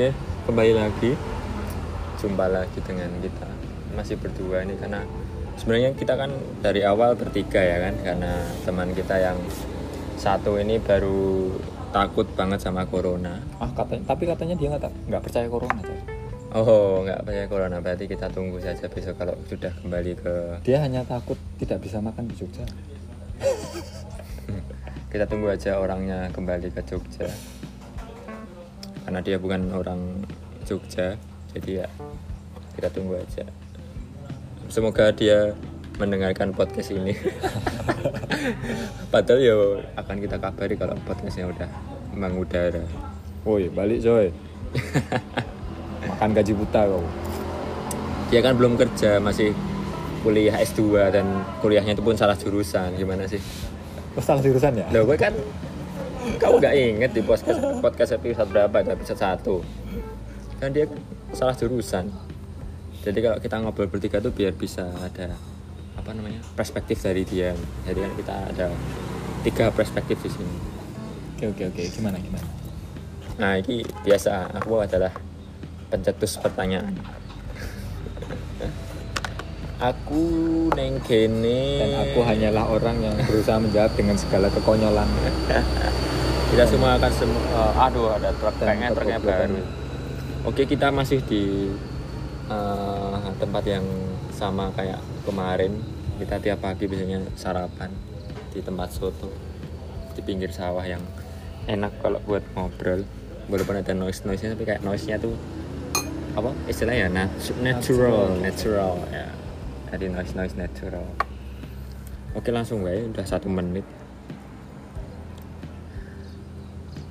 Oke, kembali lagi. Jumpa lagi dengan kita. Masih berdua ini karena sebenarnya kita kan dari awal bertiga ya kan karena teman kita yang satu ini baru takut banget sama corona. Ah katanya, tapi katanya dia nggak nggak percaya corona coy. Oh, nggak percaya corona berarti kita tunggu saja besok kalau sudah kembali ke Dia hanya takut tidak bisa makan di Jogja. kita tunggu aja orangnya kembali ke Jogja karena dia bukan orang Jogja jadi ya kita tunggu aja semoga dia mendengarkan podcast ini padahal ya akan kita kabari kalau podcastnya udah mengudara Woi balik coy. makan gaji buta kau. dia kan belum kerja masih kuliah S2 dan kuliahnya itu pun salah jurusan gimana sih Oh salah jurusan ya? Loh, gue kan kamu gak inget di podcast podcast episode berapa? Itu episode satu. Kan dia salah jurusan. Jadi kalau kita ngobrol bertiga tuh biar bisa ada apa namanya perspektif dari dia. Jadi kan kita ada tiga perspektif di sini. Oke oke oke. Gimana gimana? nah ini biasa. Aku adalah pencetus pertanyaan. Aku neng kene. Dan aku hanyalah orang yang berusaha menjawab dengan segala kekonyolan. kita semua akan semua aduh ada truk kayaknya truknya baru. oke kita masih di eh, tempat yang sama kayak kemarin. Kita tiap pagi biasanya sarapan di tempat soto di pinggir sawah yang enak kalau buat ngobrol. Walaupun ada noise noise nya tapi kayak noise nya tuh apa istilahnya? Nat- natural natural. ya. Jadi noise noise natural. Oke langsung guys udah satu menit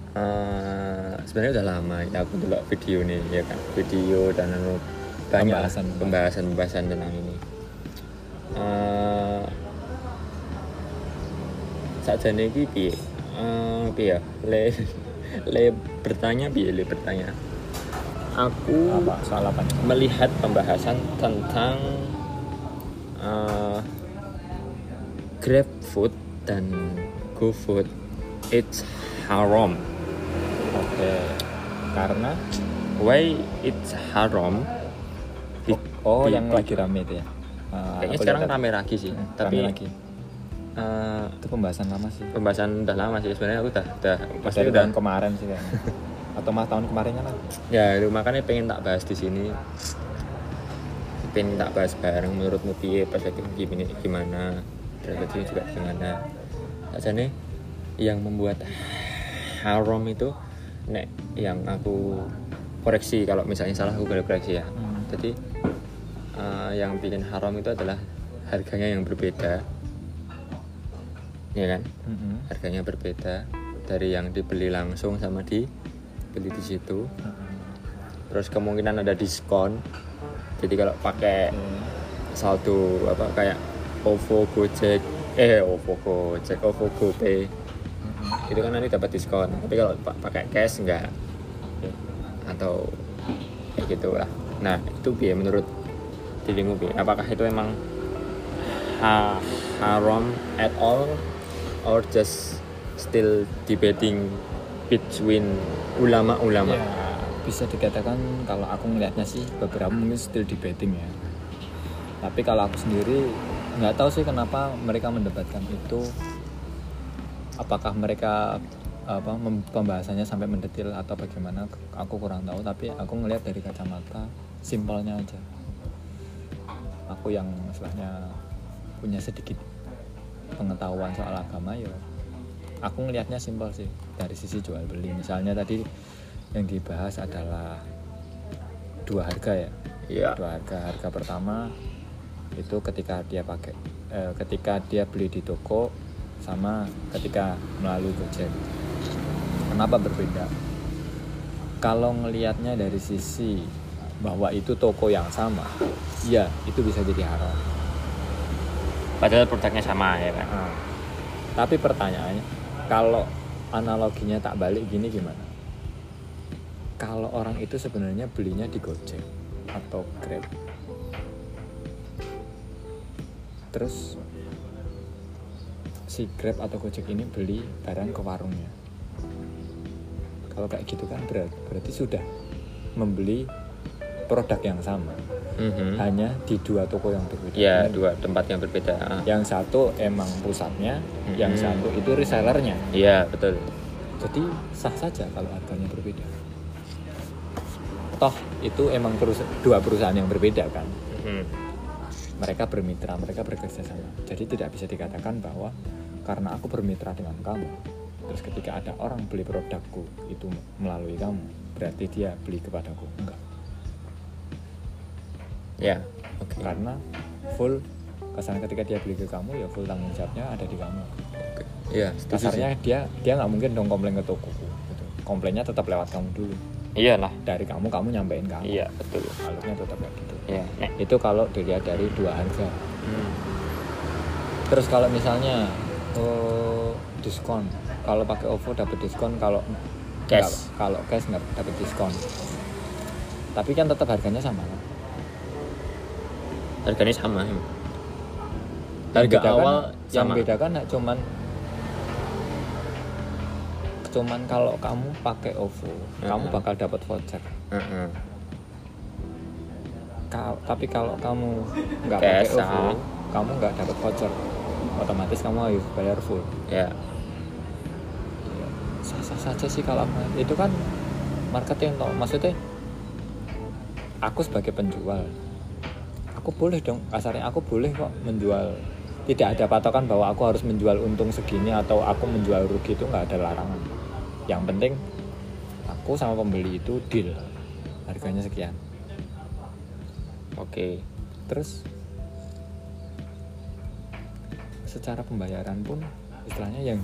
Eh, sebenarnya udah lama ya aku dulu video nih ya kan? Video dan anu, banyak Pembahasan. pembahasan pembahasan tentang ini. Eh saja nih piye? Piye ya? Le le bertanya piye le bertanya? Aku Apa? Soal apa nih? melihat pembahasan tentang uh, grab food dan go food it's haram Oke. Karena why it's haram Di- oh di- yang di- lagi rame itu ya. Ah, kayaknya sekarang lihat rame lagi sih tadi. tapi Rame lagi. uh, Itu pembahasan lama sih. pembahasan udah lama sih sebenarnya aku udah udah pasti udah tahun kemarin sih kayaknya. Atau mas tahun kemarinnya lah. ya itu makanya pengen tak bahas di sini pengen tak bahas bareng menurutmu piye perspektif gimana gimana perspektif juga gimana aja nih yang membuat haram itu nek yang aku koreksi kalau misalnya salah aku boleh koreksi ya Hmm. jadi eh, yang bikin haram itu adalah harganya yang berbeda ya kan Mm-mm. harganya berbeda dari yang dibeli langsung sama dibeli di situ Mm-mm. terus kemungkinan ada diskon jadi kalau pakai Oke. saldo apa kayak OVO Gojek eh OVO Gojek OVO GoPay. Itu kan nanti dapat diskon tapi kalau pa- pakai cash enggak atau kayak gitu lah nah itu biar menurut dirimu Bi? apakah itu emang ha- haram at all or just still debating between ulama-ulama Ya, bisa dikatakan kalau aku ngelihatnya sih beberapa mungkin still debating ya. Tapi kalau aku sendiri nggak tahu sih kenapa mereka mendebatkan itu. Apakah mereka apa pembahasannya sampai mendetil atau bagaimana? Aku kurang tahu. Tapi aku ngelihat dari kacamata simpelnya aja. Aku yang istilahnya punya sedikit pengetahuan soal agama ya aku ngelihatnya simpel sih dari sisi jual beli misalnya tadi yang dibahas adalah dua harga ya ya dua harga harga pertama itu ketika dia pakai eh, ketika dia beli di toko sama ketika melalui Gojek kenapa berbeda kalau ngelihatnya dari sisi bahwa itu toko yang sama iya itu bisa jadi haram padahal produknya sama ya kan Ah. Tapi pertanyaannya, kalau analoginya tak balik gini gimana? Kalau orang itu sebenarnya belinya di Gojek atau Grab, terus si Grab atau Gojek ini beli barang ke warungnya. Kalau kayak gitu kan berat, berarti sudah membeli produk yang sama Mhm. hanya di dua toko yang berbeda Ya, dua tempat yang berbeda. Ah. yang satu emang pusatnya yang Mhm. satu itu resellernya Iya, betul. jadi sah saja kalau harganya berbeda toh itu emang perus- dua perusahaan yang berbeda kan Mhm. mereka bermitra mereka bekerja sama jadi tidak bisa dikatakan bahwa karena aku bermitra dengan kamu terus ketika ada orang beli produkku itu melalui kamu berarti dia beli kepadaku enggak Ya, oke. karena full kesan ketika dia beli ke kamu ya full tanggung jawabnya ada di kamu. Iya, setuju sih. kasarnya dia dia nggak mungkin dong komplain ke tokoku gitu. komplainnya tetap lewat kamu dulu Iyalah. dari kamu kamu nyampein ke aku Iya, betul. alurnya tetap kayak gitu Iya. Nek. itu kalau dilihat dari dua harga Hmm. terus kalau misalnya oh, diskon kalau pakai OVO dapat diskon kalau Cash. kalau cash nggak dapat diskon tapi kan tetap harganya sama kan Harganya sama. Yang Harga bedakan- awal yang sama. beda kan cuman cuman kalau kamu pakai OVO kamu Mhm. bakal dapat voucher Heeh. Ka- tapi kalau kamu nggak pakai OVO ah. kamu nggak dapat voucher otomatis kamu harus bayar full. Ya. sah sah saja sih kalau itu kan marketing toh. Maksudnya aku sebagai penjual aku boleh dong kasarnya aku boleh kok menjual. Tidak ada patokan bahwa aku harus menjual untung segini atau aku menjual rugi itu nggak ada larangan. Yang penting aku sama pembeli itu deal. Harganya sekian. Oke. terus secara pembayaran pun istilahnya yang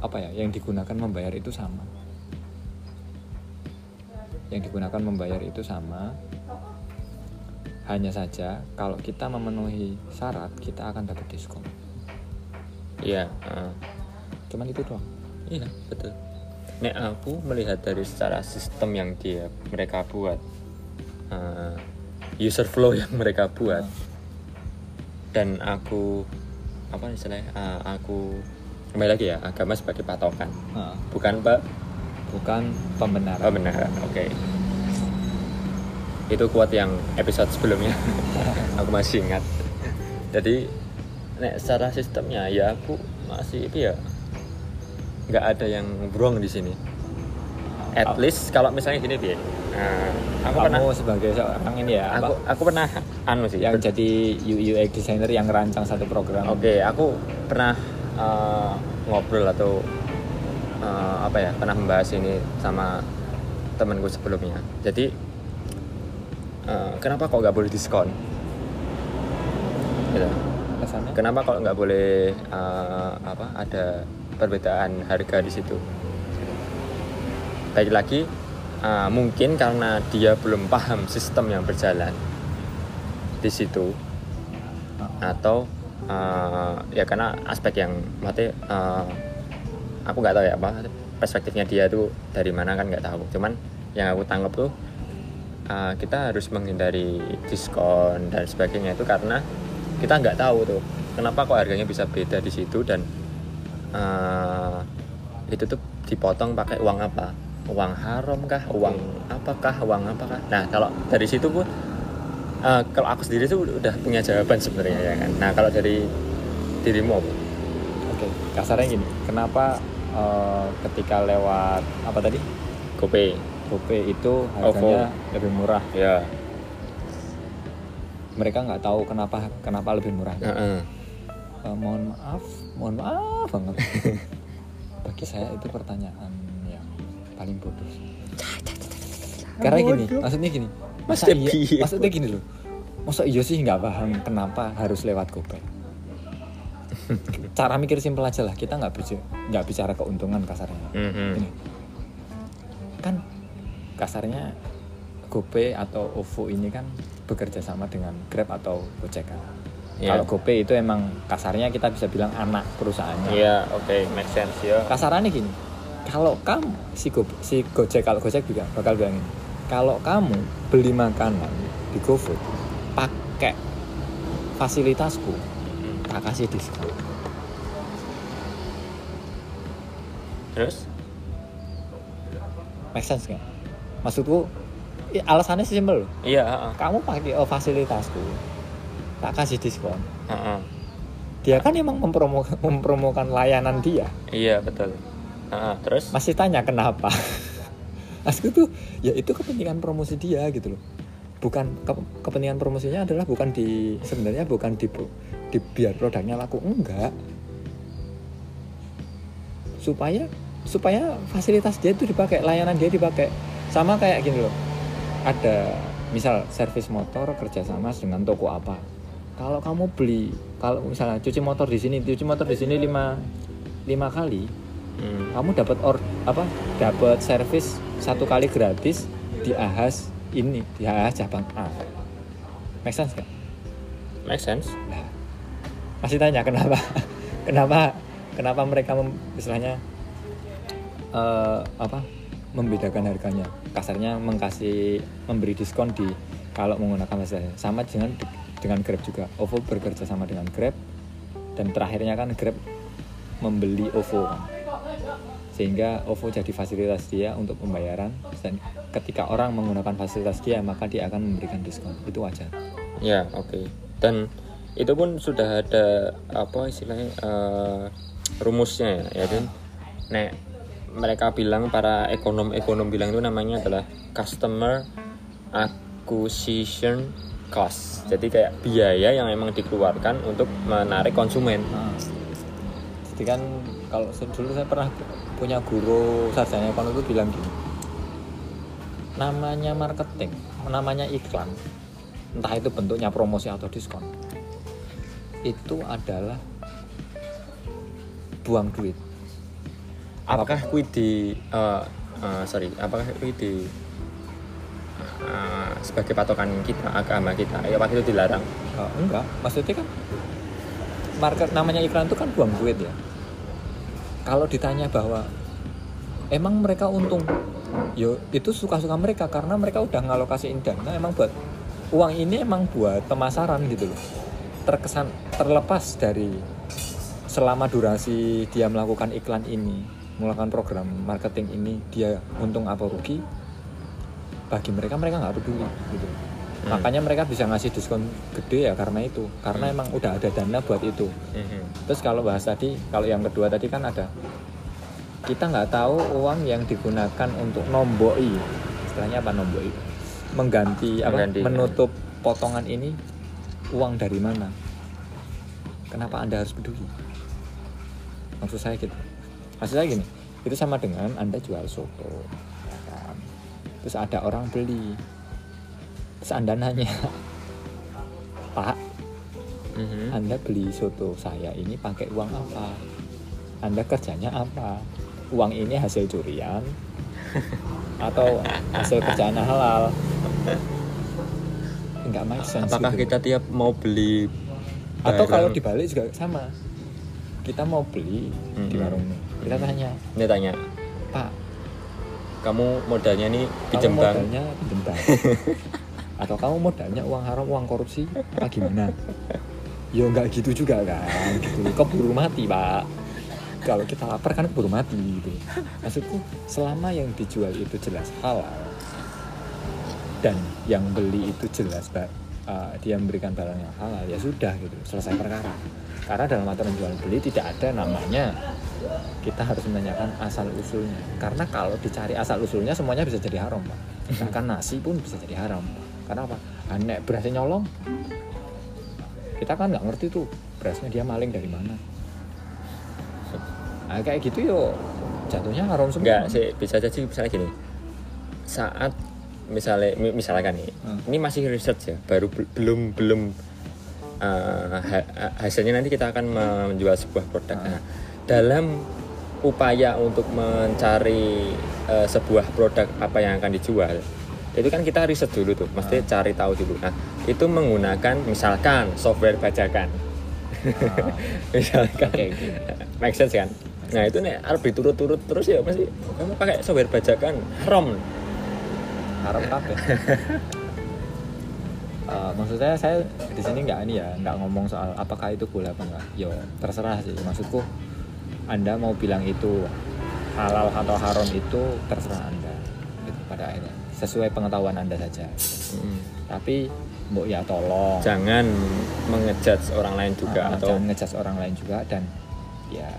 apa ya yang digunakan membayar itu sama yang digunakan membayar itu sama hanya saja kalau kita memenuhi syarat kita akan dapat diskon Iya. heeh. cuman itu doang Iya, betul. Nek aku melihat dari secara sistem yang dia mereka buat eh, user flow yang mereka buat dan aku apa istilahnya? Eh, aku kembali lagi ya agama sebagai patokan. Nah, bukan pak bukan pembenaran. Pembenaran oke. Itu kuat yang episode sebelumnya. Aku masih ingat. Jadi nek secara sistemnya ya aku masih itu ya nggak ada yang wrong di sini at Aku- least kalau misalnya gini bi nah, aku kamu pernah sebagai seorang ini ya aku apa, aku pernah anu sih yang jadi UX designer yang rancang satu program Oke, aku pernah eh, ngobrol atau eh, apa ya, pernah membahas ini sama temanku sebelumnya. Jadi eh, kenapa kok nggak boleh diskon? Gitu. kesannya Kenapa kalau nggak boleh eh, apa ada perbedaan harga di situ? Baik lagi, eh, mungkin karena dia belum paham sistem yang berjalan di situ atau uh, ya karena aspek yang maksudnya uh, aku nggak tahu ya apa perspektifnya dia tuh dari mana kan nggak tahu. Cuman yang aku tangkap tuh uh, kita harus menghindari diskon dan sebagainya itu karena kita nggak tahu tuh kenapa kok harganya bisa beda di situ dan uh, itu tuh dipotong pakai uang apa uang haram kah uang apakah uang apakah nah kalau dari situ pun uh, kalau aku sendiri tuh udah punya jawaban sebenarnya ya kan nah kalau dari dirimu apa? Oke, kasarnya gini, kenapa eh, ketika lewat apa tadi GoPay GoPay itu harganya lebih murah? ya Mereka nggak tahu kenapa kenapa lebih murah. Heeh. Eh, mohon maaf, mohon maaf banget. Bagi saya itu pertanyaan paling bodoh. Karena gini, maksudnya gini, masa Maksudnya iya, maksudnya gini loh, masa iya sih nggak paham kenapa harus lewat GoPay? Cara mikir simpel aja lah, kita nggak bicara nggak bicara keuntungan kasarnya. Mhm. Ini kan kasarnya GoPay atau OVO ini kan bekerja sama dengan Grab atau Gojek kan. Iya. Kalau GoPay itu emang kasarnya kita bisa bilang anak perusahaannya. Iya, oke, make sense ya. Kasarannya gini, kalau kamu si, Go, si Gojek kalau Gojek juga bakal bilang kalau kamu beli makanan di GoFood pakai fasilitasku, tak kasih diskon. Terus? Make sense nggak? Maksudku i- alasannya simpel iya heeh. kamu pakai oh, fasilitasku tak kasih diskon Heeh. dia kan emang mempromo mempromokan layanan dia iya betul Terus? Masih tanya kenapa. Maksudku tuh ya itu kepentingan promosi dia gitu loh. Bukan ke- kepentingan promosinya adalah bukan di sebenarnya bukan di di biar produknya laku enggak. Supaya supaya fasilitas dia itu dipakai layanan dia dipakai. Sama kayak gini loh ada misal servis motor kerjasama dengan toko apa. Kalau kamu beli kalau misalnya cuci motor di sini cuci motor di sini lima lima kali Hmm. kamu dapat or apa dapat servis satu kali gratis di Ahas ini di Ahas cabang A make sense gak? make sense. Nah, masih tanya kenapa? Kenapa kenapa mereka mem, istilahnya eh, apa membedakan harganya? Kasarnya mengkasih memberi diskon di kalau menggunakan fasilitasnya sama dengan dengan Grab juga. OVO bekerja sama dengan Grab dan terakhirnya kan Grab membeli OVO kan sehingga OVO jadi fasilitas dia untuk pembayaran. Dan ketika orang menggunakan fasilitas dia maka dia akan memberikan diskon. Itu wajar. Ya oke. Dan itu pun sudah ada apa istilahnya eh, rumusnya ya, ya kan? Nek mereka bilang para ekonom-ekonom bilang itu namanya adalah customer acquisition cost. Jadi kayak biaya yang emang dikeluarkan untuk menarik konsumen. Nah, jadi kan kalau dulu saya pernah punya guru sarjana ekonomi itu bilang gini namanya marketing namanya iklan entah itu bentuknya promosi atau diskon itu adalah buang duit. Apakah kui di eh, eh, sorry apakah kui di eh, sebagai patokan kita agama kita? Ya apakah itu dilarang. Oh, enggak. Maksudnya kan market namanya iklan itu kan buang duit ya kalau ditanya bahwa emang mereka untung? Yo itu suka-suka mereka karena mereka udah ngalokasiin dana emang buat uang ini emang buat pemasaran gitu loh. Terkesan terlepas dari selama durasi dia melakukan iklan ini melakukan program marketing ini dia untung apa rugi? Bagi mereka mereka nggak peduli gitu Hmm. makanya mereka bisa ngasih diskon gede ya karena itu karena Hmm. emang udah ada dana buat itu Mhm. terus kalau bahas tadi kalau yang kedua tadi kan ada kita nggak tahu uang yang digunakan untuk nomboi istilahnya apa nomboi mengganti apa Mengganti. menutup potongan ini uang dari mana kenapa anda harus peduli maksud saya gitu maksud saya gini itu sama dengan anda jual soto ya kan? terus ada orang beli terus anda nanya pak Mhm. anda beli soto saya ini pakai uang apa? Anda kerjanya apa? Uang ini hasil curian atau hasil kerjaan halal? Enggak make sense. apakah gitu. kita tiap mau beli Atau kalau barang- dibalik juga sama. Kita mau beli di Mhm. warung. Kita tanya, ini tanya Pak, kamu modalnya nih kamu pinjem bank modalnya pinjem bank? atau kamu modalnya uang haram, uang korupsi? Apa gimana? Ya enggak gitu juga kan, gitu. Keburu mati, Pak. Kalau kita lapar kan keburu mati gitu. Maksudku, selama yang dijual itu jelas halal dan yang beli itu jelas Pak, uh, dia memberikan barang yang halal ya sudah gitu, selesai perkara. Karena dalam aturan jual beli tidak ada namanya kita harus menanyakan asal usulnya. Karena kalau dicari asal usulnya semuanya bisa jadi haram, Pak. Bahkan nasi pun bisa jadi haram. Karena apa? Anek berasnya nyolong. Kita kan nggak ngerti tuh berasnya dia maling dari mana. Nah, kayak gitu yo jatuhnya haram semua. enggak sih bisa jadi misalnya gini saat misalnya mi- misalkan nih Hmm. ini masih research ya baru bel- belum belum uh, ha- ha- hasilnya nanti kita akan menjual sebuah produk Hmm. Nah, dalam upaya untuk mencari uh, sebuah produk apa yang akan dijual itu kan kita riset dulu tuh mesti Hmm. cari tahu dulu. Nah itu menggunakan misalkan software bajakan. Ah, misalkan. Oke, oke. make sense kan? Nah itu nih harus diturut-turut terus ya pasti kamu pakai software bajakan haram haram kabeh. Eh, maksud saya saya di sini nggak ini ya nggak ngomong soal apakah itu boleh apa enggak yo terserah sih. Maksudku anda mau bilang itu halal atau haram itu terserah anda. Itu pada akhirnya sesuai pengetahuan anda saja. Mm. tapi mbok ya tolong. Jangan mengejudge orang lain juga Ah, atau jangan ngejudge orang lain juga dan ya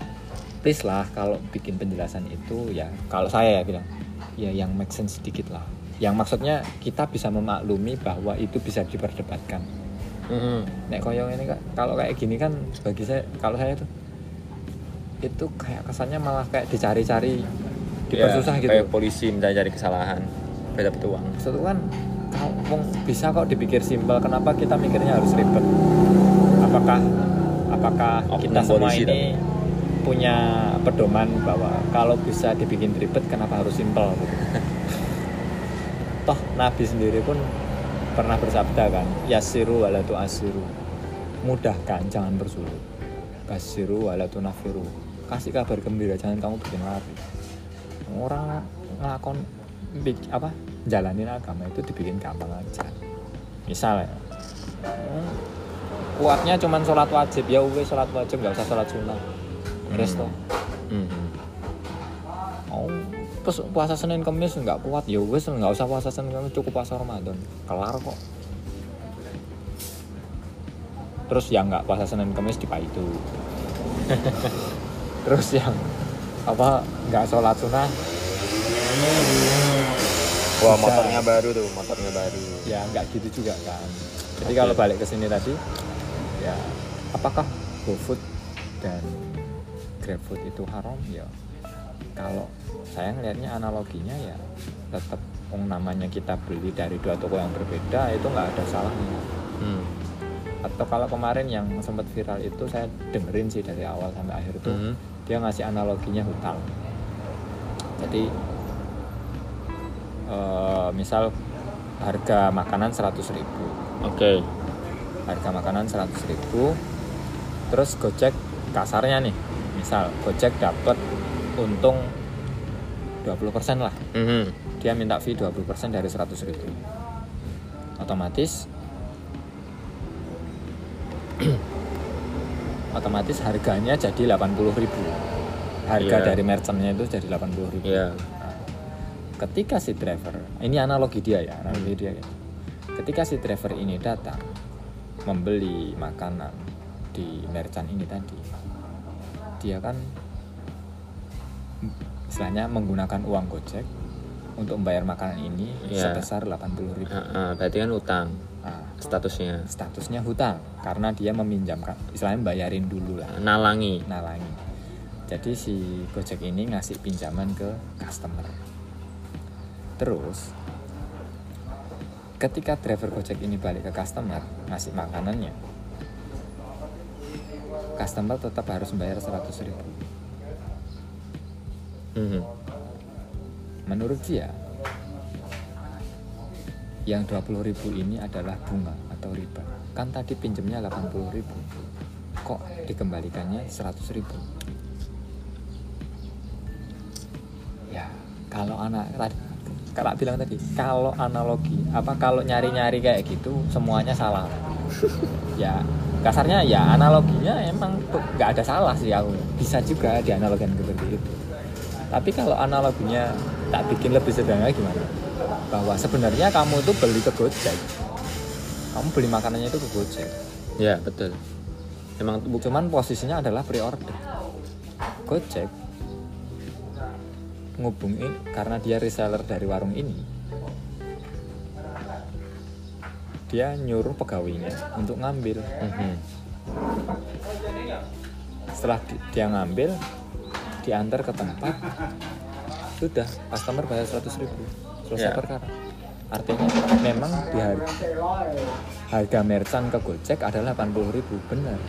please lah kalau bikin penjelasan itu ya kalau saya ya bilang ya yang make sense sedikit lah. Yang maksudnya kita bisa memaklumi bahwa itu bisa diperdebatkan. Mm-mm. nek koyong ini kak kalau kayak gini kan bagi saya kalau saya tuh itu kayak kesannya malah kayak dicari-cari dipersusah Ya, gitu. kayak polisi minta cari kesalahan beda petuang Maksud itu kan kalau bisa kok dipikir simpel kenapa kita mikirnya harus ribet? Apakah apakah Oknum kita semua ini punya pedoman bahwa kalau bisa dibikin ribet kenapa harus simpel? Gitu. toh Nabi sendiri pun pernah bersabda kan yasiru walatu asiru mudahkan jangan bersulit basiru walatu nafiru kasih kabar gembira jangan kamu bikin lari. Orang ngelakon bik- apa jalanin agama itu dibikin gampang aja. Misalnya hmm, kuatnya cuman sholat wajib. Ya uwe sholat wajib nggak usah sholat sunnah. Resto Mhm. oh terus puasa senin kemis nggak kuat. Ya wes nggak usah puasa senin kemis cukup puasa ramadan. Kelar kok. Terus yang nggak puasa senin kemis di itu terus yang apa nggak sholat sunnah wah Bisa. motornya baru tuh motornya baru ya nggak gitu juga kan jadi Oke. kalau balik ke sini tadi ya apakah GoFood dan GrabFood itu haram ya kalau saya ngelihatnya analoginya ya tetap yang namanya kita beli dari dua toko yang berbeda itu nggak ada salahnya Hmm. atau kalau kemarin yang sempat viral itu saya dengerin sih dari awal sampai akhir itu Mhm. dia ngasih analoginya hutang jadi eh, misal harga makanan 100.000 ribu. Oke. Harga makanan 100.000 ribu. Terus gojek kasarnya nih. Misal gojek dapat untung 20% lah. Mhm. dia minta fee 20% dari 100.000 ribu. Otomatis otomatis harganya jadi 80.000 ribu. Harga Iya. dari merchantnya itu jadi 80.000 ribu. Iya. Ketika si driver ini analogi dia ya analogi dia ya. ketika si driver ini datang membeli makanan di merchant ini tadi dia kan istilahnya menggunakan uang gojek untuk membayar makanan ini Iya. sebesar 80.000 ribu. Ah, ah, berarti kan utang nah, statusnya. Statusnya hutang karena dia meminjamkan istilahnya bayarin dulu lah. Nalangi. Nalangi. Jadi si Gojek ini ngasih pinjaman ke customer terus ketika driver Gojek ini balik ke customer ngasih makanannya customer tetap harus bayar 100.000 ribu. Mhm. menurut dia yang 20.000 ribu ini adalah bunga atau riba. Kan tadi pinjamnya 80.000 ribu kok dikembalikannya 100.000 ribu? Ya kalau anak tadi kalau bilang tadi kalau analogi apa kalau nyari-nyari kayak gitu semuanya salah. Ya kasarnya ya analoginya emang tuh nggak ada salah sih aku. Bisa juga dianalogikan seperti itu. Tapi kalau analoginya tak bikin lebih sederhana gimana? Bahwa sebenarnya kamu tuh beli ke Gojek. Kamu beli makanannya itu ke Gojek. Ya betul. Emang cuman posisinya adalah pre-order. Gojek ngubungin karena dia reseller dari warung ini. Dia nyuruh pegawainya untuk ngambil. Mhm. setelah di- dia ngambil diantar ke tempat sudah customer bayar 100.000 ribu. Selesai Ya. perkara. Artinya memang di harga, harga merchant ke Gojek adalah 80.000 ribu benar.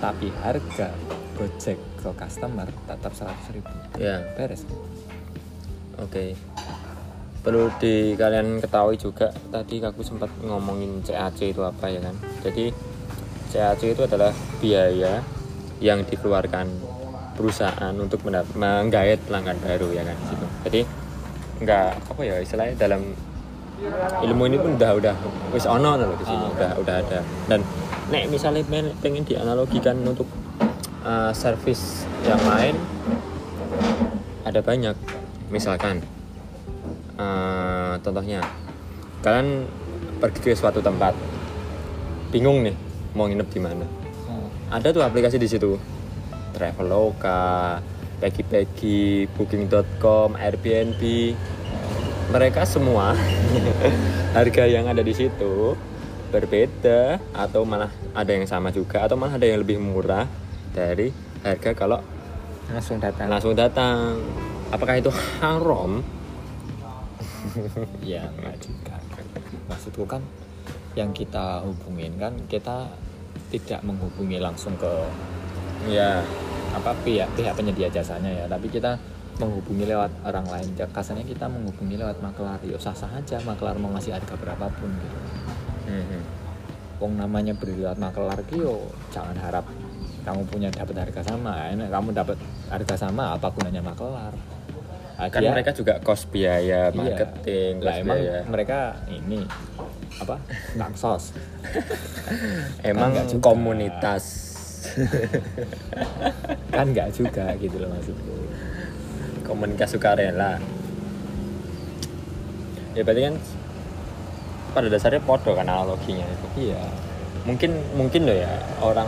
Tapi harga Gojek ke customer tetap 100.000 ribu ya beres Oke. Perlu di kalian ketahui juga tadi aku sempat ngomongin CAC itu apa ya kan. Jadi CAC itu adalah biaya yang dikeluarkan perusahaan untuk menggait pelanggan baru ya kan gitu. Jadi nggak apa ya istilahnya dalam ilmu ini pun udah udah wis ono loh di sini Ah. udah udah ada dan nek misalnya pengen dianalogikan untuk uh, service yang lain ada banyak misalkan eh, contohnya kalian pergi ke suatu tempat bingung nih mau nginep di mana Oh. ada tuh aplikasi di situ Traveloka, Peggy-Peggy, Booking.com, Airbnb. Mereka semua harga yang ada di situ berbeda atau malah ada yang sama juga atau malah ada yang lebih murah dari harga kalau langsung datang. Langsung datang. Apakah itu haram? ya enggak juga. Maksudku kan yang kita hubungin kan kita tidak menghubungi langsung ke Ya, apa pihak pihak penyedia jasanya ya. Tapi kita menghubungi lewat orang lain. Ya, kasarnya kita menghubungi lewat maklar. Ya sah sah aja. Maklar mau ngasih harga berapapun gitu. Mhm. Wong namanya beli lewat maklar yo jangan harap kamu punya dapat harga sama. Enak kamu dapat harga sama apa gunanya maklar Ah, kan dia- mereka juga cost biaya Iya. marketing, lah cost emang biaya. mereka ini apa? Sos Emang nggak juga. komunitas. Kan nggak juga gitu loh maksudku. Komunitas sukarela. Ya berarti kan pada dasarnya podo kan analoginya itu. Iya mungkin mungkin loh ya orang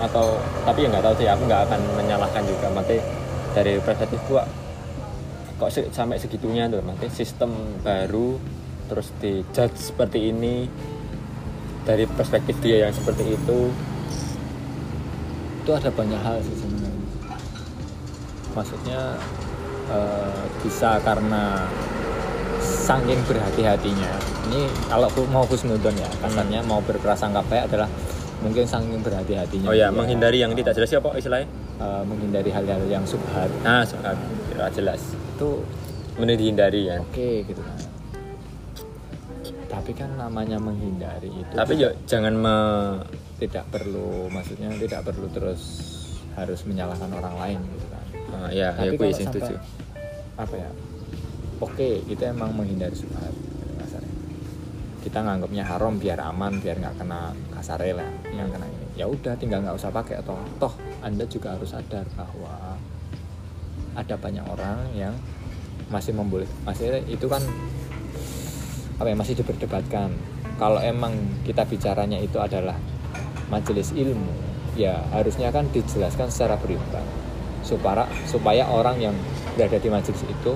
atau tapi ya nggak tahu sih aku nggak akan menyalahkan juga. Mati dari perspektif gua kok se- sampai segitunya tuh mati sistem baru terus di judge seperti ini. Dari perspektif dia yang seperti itu itu ada banyak hal sih sebenarnya. Maksudnya eh, bisa karena saking berhati-hatinya. Ini kalau mau husnudon ya kasarnya mau berprasangka baik adalah mungkin saking berhati-hatinya oh ya menghindari yang tidak jelas ya apa istilahnya? Eh, menghindari hal-hal yang subhat. Nah soal tidak jelas. Itu mending dihindari ya. oke gitu kan. Tapi kan namanya menghindari itu tapi tidak, ya jangan me tidak perlu maksudnya tidak perlu terus harus menyalahkan orang lain gitu kan. Ah, ya ya Tapi aku kalau sampai- setuju. apa ya oke kita emang menghindari subhat kita nganggapnya haram biar aman biar nggak kena kasare lah nggak kena ini. Ya udah tinggal nggak usah pakai. Atau toh anda juga harus sadar bahwa ada banyak orang yang masih memboleh masih itu kan apa ya masih diperdebatkan. Kalau emang kita bicaranya itu adalah majelis ilmu ya harusnya kan dijelaskan secara berimbang. Supaya supaya orang yang berada di majelis itu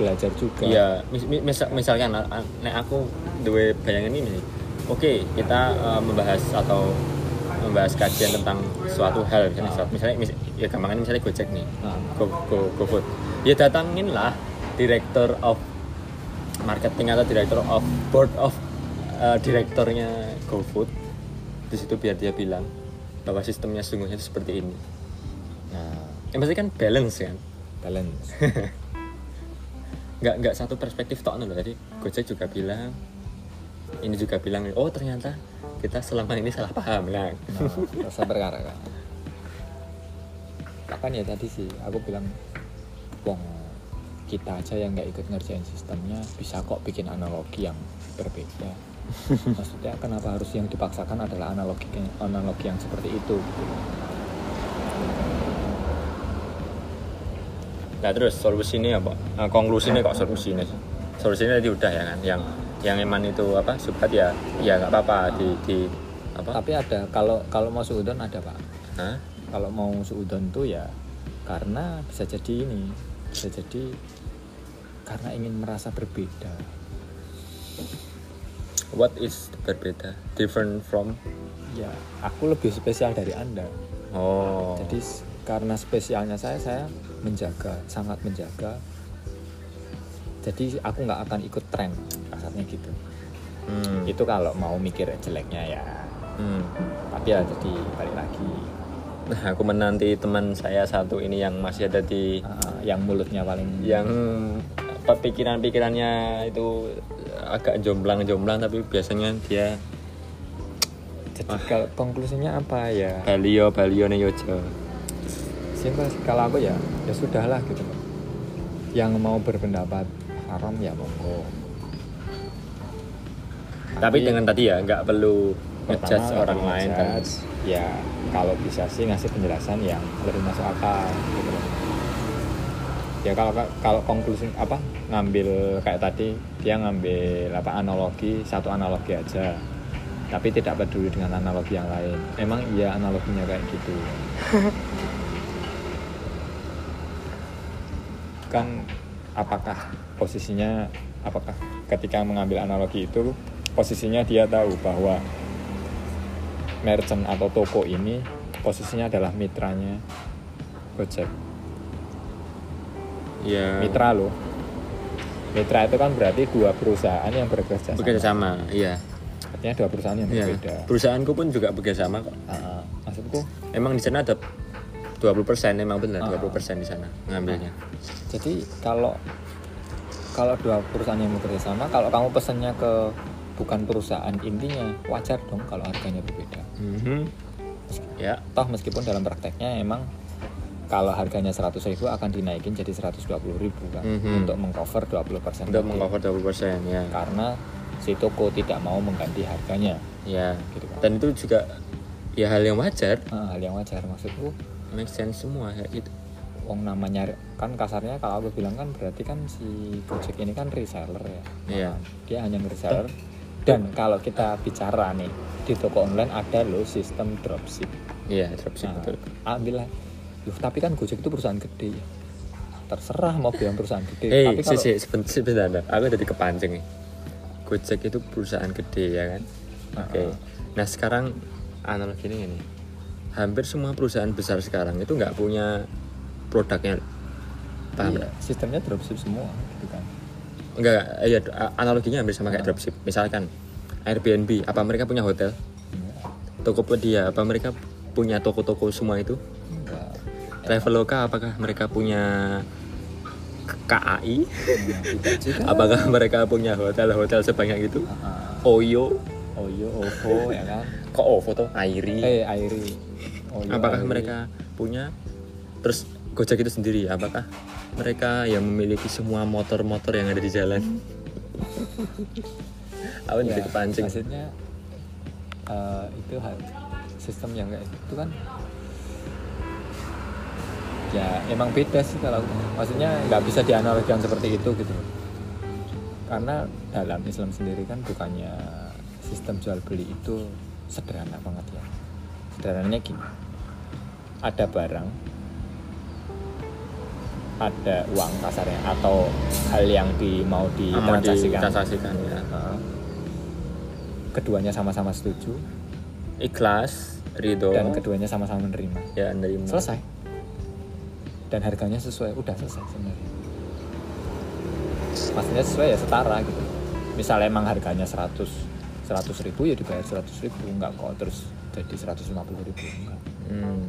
belajar juga. Iya, mis- mis- misal, misalkan ah, ah, nek aku dua bayangan ini, oke kita eh, membahas atau membahas kajian tentang suatu hal misalnya, suatu- misalnya mis- ya gampangnya misalnya Gojek nih, Nah, Go, Go, GoFood, ya datangin lah director of marketing atau director of board of eh, direktornya GoFood. Di situ biar dia bilang bahwa sistemnya sesungguhnya itu seperti ini. nah Yang pasti kan balance kan. balance nggak nggak satu perspektif tok loh tadi Gojek juga bilang ini juga bilang oh ternyata kita selama ini salah paham. Lah nah, rasa perkara kan bahkan ya tadi sih aku bilang wong kita aja yang nggak ikut ngerjain sistemnya bisa kok bikin analogi yang berbeda. Maksudnya kenapa harus yang dipaksakan adalah analogi analogi yang seperti itu gitu. Nah terus solusinya apa? Nah, konklusinya kok solusinya? Solusinya tadi udah ya kan? Yang yang eman itu apa? Subhat ya ya nggak apa-apa. Di di apa? Tapi ada kalau kalau mau suudon ada pak. Hah? kalau mau suudon tuh ya karena bisa jadi ini bisa jadi karena ingin merasa berbeda. What is berbeda? Different from? Ya aku lebih spesial dari anda. Oh. Jadi karena spesialnya saya saya menjaga sangat menjaga. Jadi aku nggak akan ikut tren kasarnya gitu. Hmm. itu kalau mau mikir jeleknya ya. Hmm. tapi ya jadi balik lagi. Nah aku menanti teman saya satu ini yang masih ada di Ah, yang mulutnya paling yang pikiran-pikirannya itu agak jomblang-jomblang tapi biasanya dia jadi kalau konklusinya apa ya? Balio balio yojo simpel sih. kalau aku ya ya sudahlah gitu. Loh yang mau berpendapat haram ya monggo. Tapi dengan tadi ya nggak perlu ngejudge orang lain kan? ya kalau bisa sih ngasih penjelasan yang lebih masuk akal gitu loh. Ya kalau kalau konklusi apa ngambil kayak tadi dia ngambil apa analogi satu analogi aja. Tapi tidak peduli dengan analogi yang lain. Emang iya analoginya kayak gitu kan apakah posisinya apakah ketika mengambil analogi itu posisinya dia tahu bahwa merchant atau toko ini posisinya adalah mitranya Gojek. Ya. Mitra loh. Mitra itu kan berarti dua perusahaan yang bekerja sama bekerja sama. iya. Artinya dua perusahaan yang Iya. berbeda. Perusahaanku pun juga bekerja sama kok. Ah, maksudku? Emang di sana ada 20% emang benar Ah. 20% di sana ngambilnya. Jadi kalau kalau dua perusahaan yang bekerja sama kalau kamu pesennya ke bukan perusahaan intinya wajar dong kalau harganya berbeda. Mhm. ya. toh meskipun dalam prakteknya emang kalau harganya 100.000 ribu akan dinaikin jadi 120.000 ribu kan Mhm. untuk mengcover 20% untuk tadi. mengcover 20% ya. Karena si toko tidak mau mengganti harganya. Ya. Gitu kan dan itu juga ya hal yang wajar. Ah, hal yang wajar maksudku make sense semua ya itu wong namanya kan kasarnya kalau aku bilang kan berarti kan si Gojek ini kan reseller ya Iya. dia hanya reseller dan kalau kita bicara nih di toko online ada loh sistem dropship iya dropship nah, betul ambillah Loh, tapi kan Gojek itu perusahaan gede ya terserah mau bilang perusahaan gede Hei, tapi si, kalau si, sebentar, sebentar. Aku jadi kepancing nih. Gojek itu perusahaan gede ya kan? Oke. Uh-uh. Nah sekarang analogi ini nih. Hampir semua perusahaan besar sekarang itu nggak punya produknya. Paham iya, sistemnya dropship semua gitu kan Enggak, iya analoginya hampir sama kayak Uh. dropship. Misalkan Airbnb, apa mereka punya hotel? enggak Tokopedia, apa mereka punya toko-toko semua itu? enggak Traveloka, apakah mereka punya KAI? Nah, tidak juga Apakah mereka punya hotel-hotel sebanyak itu? Oyo, Oyo Ovo ya kan kok OVO tuh? Airi. eh Airi Oyo, apakah Airi. mereka punya? Terus Gojek itu sendiri, apakah mereka yang memiliki semua motor-motor yang ada di jalan? Aku jadi Ya, kepancing. maksudnya eh, itu hal sistem yang kayak itu kan ya emang beda sih kalau maksudnya nggak bisa dianalogikan seperti itu gitu karena dalam Islam sendiri kan bukannya sistem jual beli itu sederhana banget ya. Sederhananya gini. Ada barang ada uang kasarnya atau hal yang di mau Mau ditransaksikan. ditransaksikan ya. Keduanya sama-sama setuju. Ikhlas, ridho, dan keduanya sama-sama menerima. Ya nerima. selesai. Dan harganya sesuai udah selesai sebenarnya. Maksudnya sesuai ya setara gitu. Misalnya emang harganya 100 100 ribu ya dibayar 100 ribu enggak kok terus jadi 150 ribu enggak Hmm.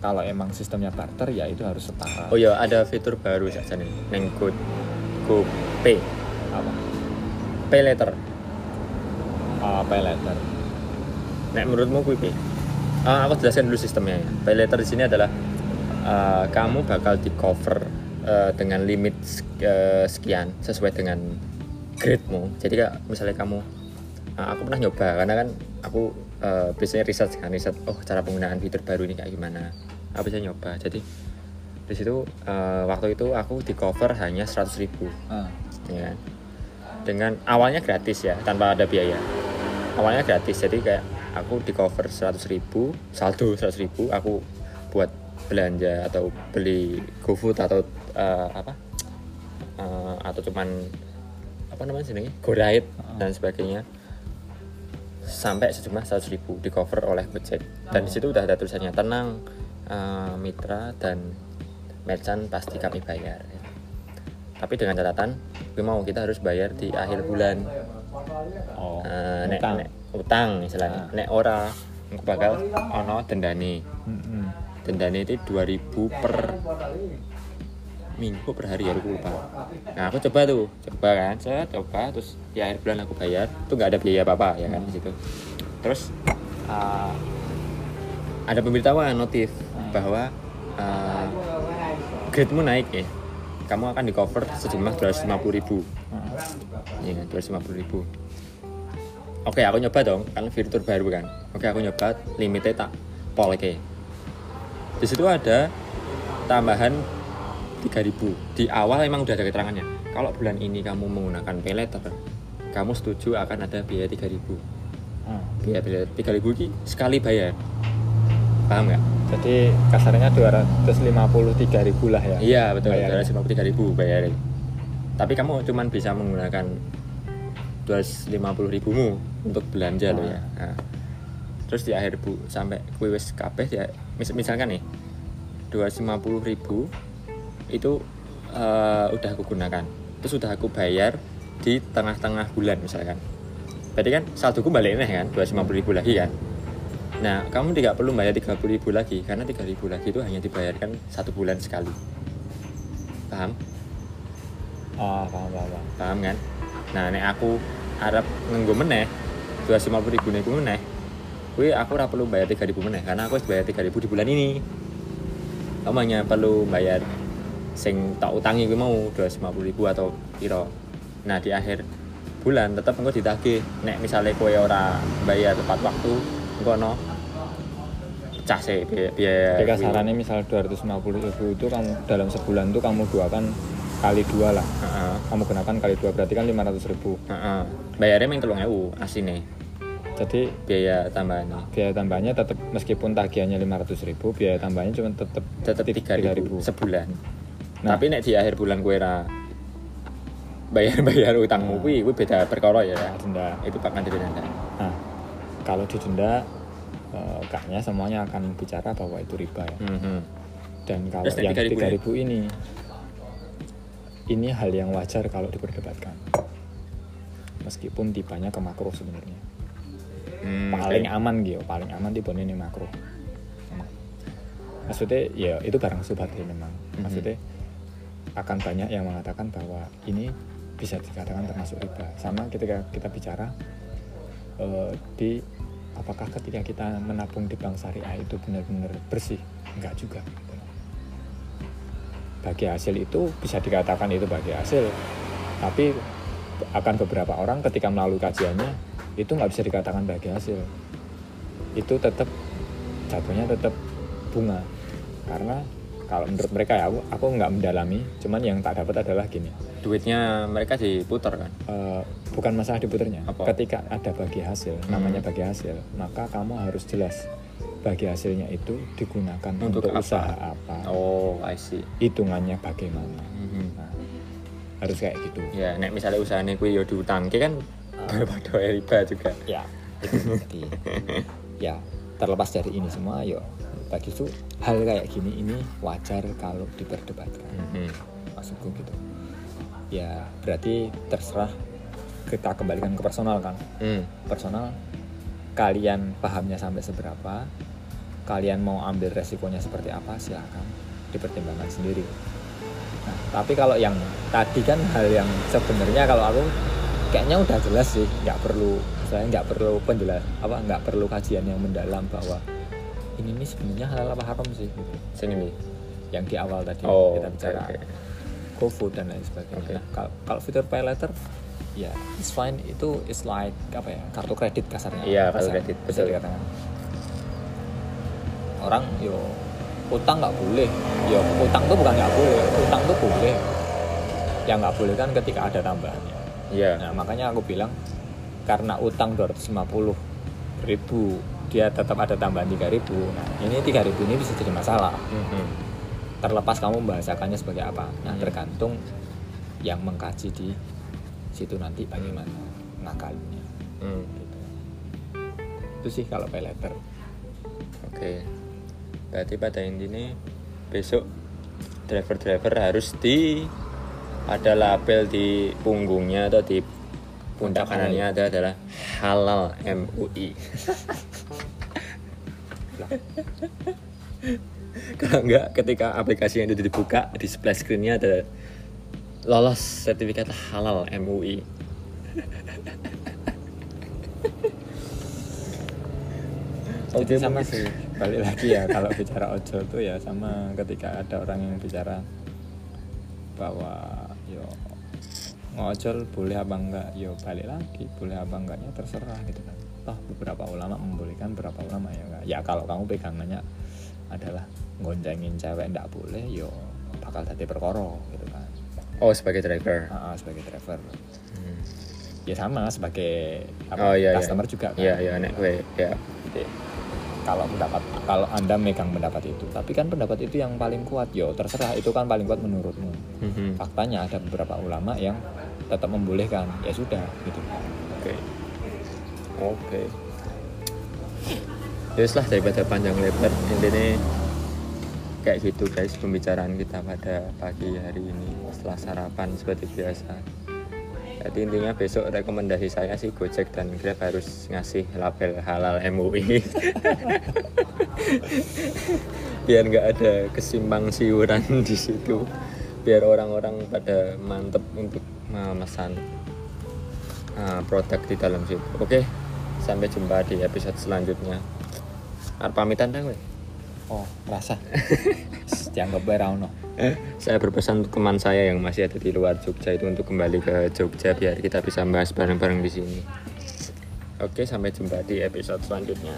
kalau emang sistemnya barter ya itu harus setara Oh ya, ada fitur baru saja nih, neng Go, Go Pay, apa Pay Later. apa letter Nek menurutmu kuwi piye? Ah, aku jelaskan dulu sistemnya ya. Pay later di sini adalah eh, kamu bakal di cover eh, dengan limit eh, sekian sesuai dengan grade-mu. Jadi kak misalnya kamu ah, aku pernah nyoba karena kan aku eh, biasanya riset kan riset oh cara penggunaan fitur baru ini kayak gimana. Aku bisa nyoba. Jadi di situ eh, waktu itu aku di cover hanya 100.000 ribu ah, ya kan? dengan awalnya gratis ya tanpa ada biaya awalnya gratis jadi kayak aku di cover 100.000 ribu saldo 100.000 ribu aku buat belanja atau beli GoFood atau eh, apa eh, atau cuman apa namanya sini? GoRide dan sebagainya. Sampai sejumlah 100.000 ribu di cover oleh Gojek dan di situ udah ada tulisannya tenang eh, mitra dan merchant pasti kami bayar. Tapi dengan catatan gue mau kita harus bayar di akhir bulan. Oh Eh, nek, utang. nek utang istilahnya. Nek ora bakal ono dendane. Mm-mm. dendane itu 2000 per minggu per hari ya aku lupa nah aku coba tuh coba kan saya coba terus di akhir bulan aku bayar tuh nggak ada biaya apa apa ya kan di situ terus uh, ada pemberitahuan notif bahwa uh, grade-mu naik ya kamu akan di cover sejumlah 250.000 ribu Iya, 250 ribu. Oke, aku nyoba dong, kan fitur baru kan. Oke, aku nyoba limitnya tak pol ke. Di situ ada tambahan 3000 di awal emang udah ada keterangannya. Kalau bulan ini kamu menggunakan pay letter kamu setuju akan ada biaya 3000 Ah, biaya biaya 3000 ini sekali bayar. Paham nggak? Jadi kasarnya 253 ribu lah ya. Iya betul. Bayarnya. 250 bayarin tapi kamu cuman bisa menggunakan 250 ribumu untuk belanja loh ya. Nah, terus di akhir bu sampai kue wis kabeh ya mis- misalkan nih 250 ribu itu eh, udah aku gunakan. Terus udah aku bayar di tengah-tengah bulan misalkan. Berarti kan saldoku balik nih kan 250 ribu lagi kan? Nah kamu tidak perlu bayar 30 ribu lagi karena 3 ribu lagi itu hanya dibayarkan satu bulan sekali. Paham? Ah paham paham, paham. paham kan? Nah nek aku arep nganggo meneh 250 ribu nek meneh kuwi aku ora perlu bayar 3000 meneh karena aku wis bayar 3000 di bulan ini. Kamu hanya perlu bayar sing tak utangi kuwi mau 250 ribu atau piro. Nah di akhir bulan tetap engko ditagih nek misalnya kowe ora bayar tepat waktu engko no pecah sih biaya, jadi kuwi. kasarannya misal 250 ribu itu kamu dalam sebulan itu kamu duakan kali dua lah. Heeh, kamu gunakan kali dua berarti kan 500 ribu. Heeh. bayarnya meng 3000 asine jadi biaya tambahannya. biaya tambahnya tetap meskipun tagihannya 500 ribu biaya tambahnya cuma tetap tetap tiga ribu. sebulan tapi nek di akhir bulan kue ra bayar bayar utangmu kuwi kuwi beda perkara ya denda. Itu bakal didenda nah kalau didenda eh, kayaknya semuanya akan bicara bahwa itu riba ya. Mhm. dan kalau Terus yang 3.000 3000 ini? ini hal yang wajar kalau diperdebatkan. Meskipun tipanya ke makro sebenarnya. Hmm, paling oke. aman gitu paling aman di ini makro. Emang. maksudnya ya itu barang subhat ya memang. Mhm. maksudnya akan banyak yang mengatakan bahwa ini bisa dikatakan termasuk riba. Sama ketika kita bicara eh, di apakah ketika kita menabung di bank syariah itu benar-benar bersih? Enggak juga. Bagi hasil itu bisa dikatakan itu bagi hasil. Tapi akan beberapa orang ketika melalui kajiannya itu nggak bisa dikatakan bagi hasil. Itu tetap jatuhnya tetap bunga. Karena kalau menurut mereka ya aku aku nggak mendalami. Cuman yang tak dapat adalah gini. Duitnya mereka diputar kan? Eh, bukan masalah diputernya Apa? ketika ada bagi hasil Hmm. namanya bagi hasil maka kamu harus jelas bagi hasilnya itu digunakan Untuk untuk, apa? usaha apa. Oh I see. Hitungannya bagaimana. Mhm. nah, harus kayak gitu. Ya nek misalnya usahanya kue yo diutangke kan pada riba juga. Ya itu jadi. Ya terlepas dari ini semua yo bagi itu hal kayak gini ini wajar kalau diperdebatkan. Mhm. maksudku gitu. Ya berarti terserah kita kembalikan ke personal kan? Hmm. personal kalian pahamnya sampai seberapa? Kalian mau ambil resikonya seperti apa? Silahkan dipertimbangkan sendiri. Nah tapi kalau yang tadi kan hal yang sebenarnya kalau aku kayaknya udah jelas sih nggak perlu saya nggak perlu penjelas apa nggak perlu kajian yang mendalam bahwa ini nih sebenarnya halal apa haram sih gitu. sing ini yang di awal tadi oh kita bicara oke. GoFood dan lain sebagainya. Oke. Nah, kalau kalau fitur pay letter ya it's fine itu is like apa ya kartu kredit kasarnya. Iya, kartu kredit, bisa betul. dikatakan. Orang yo utang nggak boleh. Yo utang tuh bukan nggak boleh, utang tuh boleh. Yang nggak boleh kan ketika ada tambahannya. iya Nah makanya aku bilang karena utang 250 ribu dia tetap ada tambahan 3 ribu. Nah ini 3 ribu ini bisa jadi masalah Mhm. terlepas kamu membahasakannya sebagai apa nah Hmm. tergantung yang mengkaji di situ nanti bagaimana ngakalinya Hmm. gitu. itu sih kalau pay letter Oke. Berarti pada intinya besok driver-driver harus di ada label di punggungnya atau di Pundak kanannya ada adalah halal MUI. Kalau enggak ketika aplikasi itu dibuka di splash screen-nya ada lolos sertifikat halal MUI. jadi sama sih balik lagi ya kalau bicara ojol tuh ya sama ketika ada orang yang bicara bahwa yo ngojol boleh apa enggak? Yo balik lagi boleh apa enggaknya terserah gitu kan toh beberapa ulama membolehkan beberapa ulama ya enggak ya kalau kamu pegangannya adalah goncengin cewek enggak boleh yo bakal jadi perkoro gitu kan. Oh sebagai driver? Ah, ah, sebagai driver. Hmm. ya sama sebagai apa, oh iya customer iya. juga kan. Iya iya nek gue ya kalau pendapat kalau anda megang pendapat itu tapi kan pendapat itu yang paling kuat yo terserah itu kan paling kuat menurutmu. Mhm. faktanya ada beberapa ulama yang tetap membolehkan ya sudah gitu. Oke oke. Ya lah daripada panjang lebar intinya kayak gitu guys pembicaraan kita pada pagi hari ini setelah sarapan seperti biasa. Jadi intinya besok rekomendasi saya sih Gojek dan Grab harus ngasih label halal MUI biar nggak ada kesimpang siuran di situ. Biar orang-orang pada mantep untuk memesan uh, produk di dalam situ. Oke sampai jumpa di episode selanjutnya Arep pamitan dah gue oh rasa dianggap bae ono saya berpesan untuk teman saya yang masih ada di luar Jogja itu untuk kembali ke Jogja biar kita bisa bahas bareng-bareng di sini. Oke, sampai jumpa di episode selanjutnya.